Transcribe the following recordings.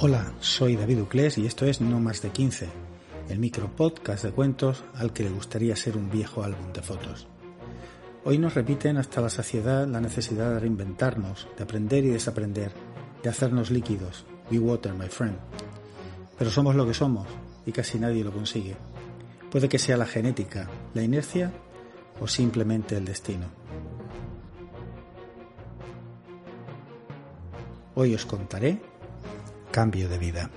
Hola, soy David Uclés y esto es No Más de 15, el micro podcast de cuentos al que le gustaría ser un viejo álbum de fotos. Hoy nos repiten hasta la saciedad la necesidad de reinventarnos, de aprender y desaprender, de hacernos líquidos. We water, my friend. Pero somos lo que somos y casi nadie lo consigue. Puede que sea la genética, la inercia o simplemente el destino. Hoy os contaré cambio de vida.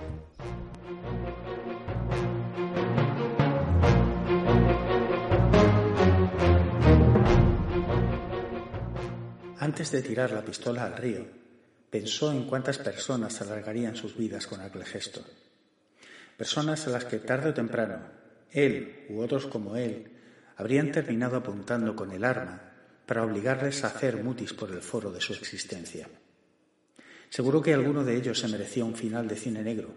Antes de tirar la pistola al río, pensó en cuántas personas alargarían sus vidas con aquel gesto. Personas a las que tarde o temprano, él u otros como él, habrían terminado apuntando con el arma para obligarles a hacer mutis por el foro de su existencia. Seguro que alguno de ellos se merecía un final de cine negro,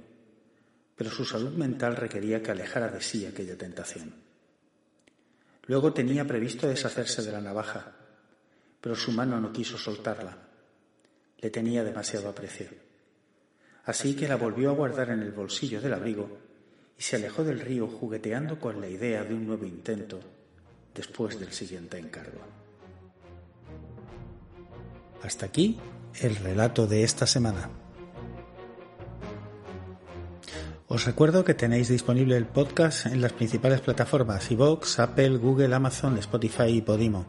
pero su salud mental requería que alejara de sí aquella tentación. Luego tenía previsto deshacerse de la navaja, pero su mano no quiso soltarla. Le tenía demasiado aprecio. Así que la volvió a guardar en el bolsillo del abrigo y se alejó del río jugueteando con la idea de un nuevo intento después del siguiente encargo. Hasta aquí el relato de esta semana. Os recuerdo que tenéis disponible el podcast en las principales plataformas iVoox, Apple, Google, Amazon, Spotify y Podimo.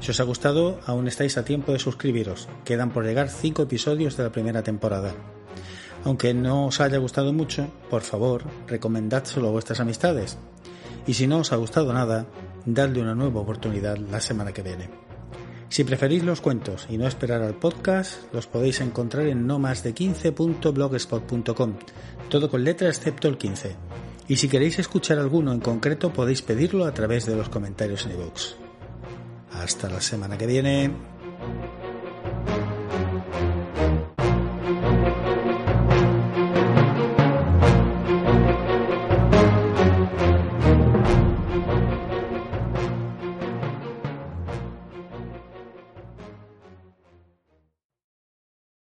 Si os ha gustado, aún estáis a tiempo de suscribiros. Quedan por llegar 5 episodios de la primera temporada. Aunque no os haya gustado mucho, por favor, recomendádselo a vuestras amistades. Y si no os ha gustado nada, dadle una nueva oportunidad la semana que viene. Si preferís los cuentos y no esperar al podcast, los podéis encontrar en no más de 15.blogspot.com, todo con letra excepto el 15. Y si queréis escuchar alguno en concreto, podéis pedirlo a través de los comentarios en iVoox. Hasta la semana que viene.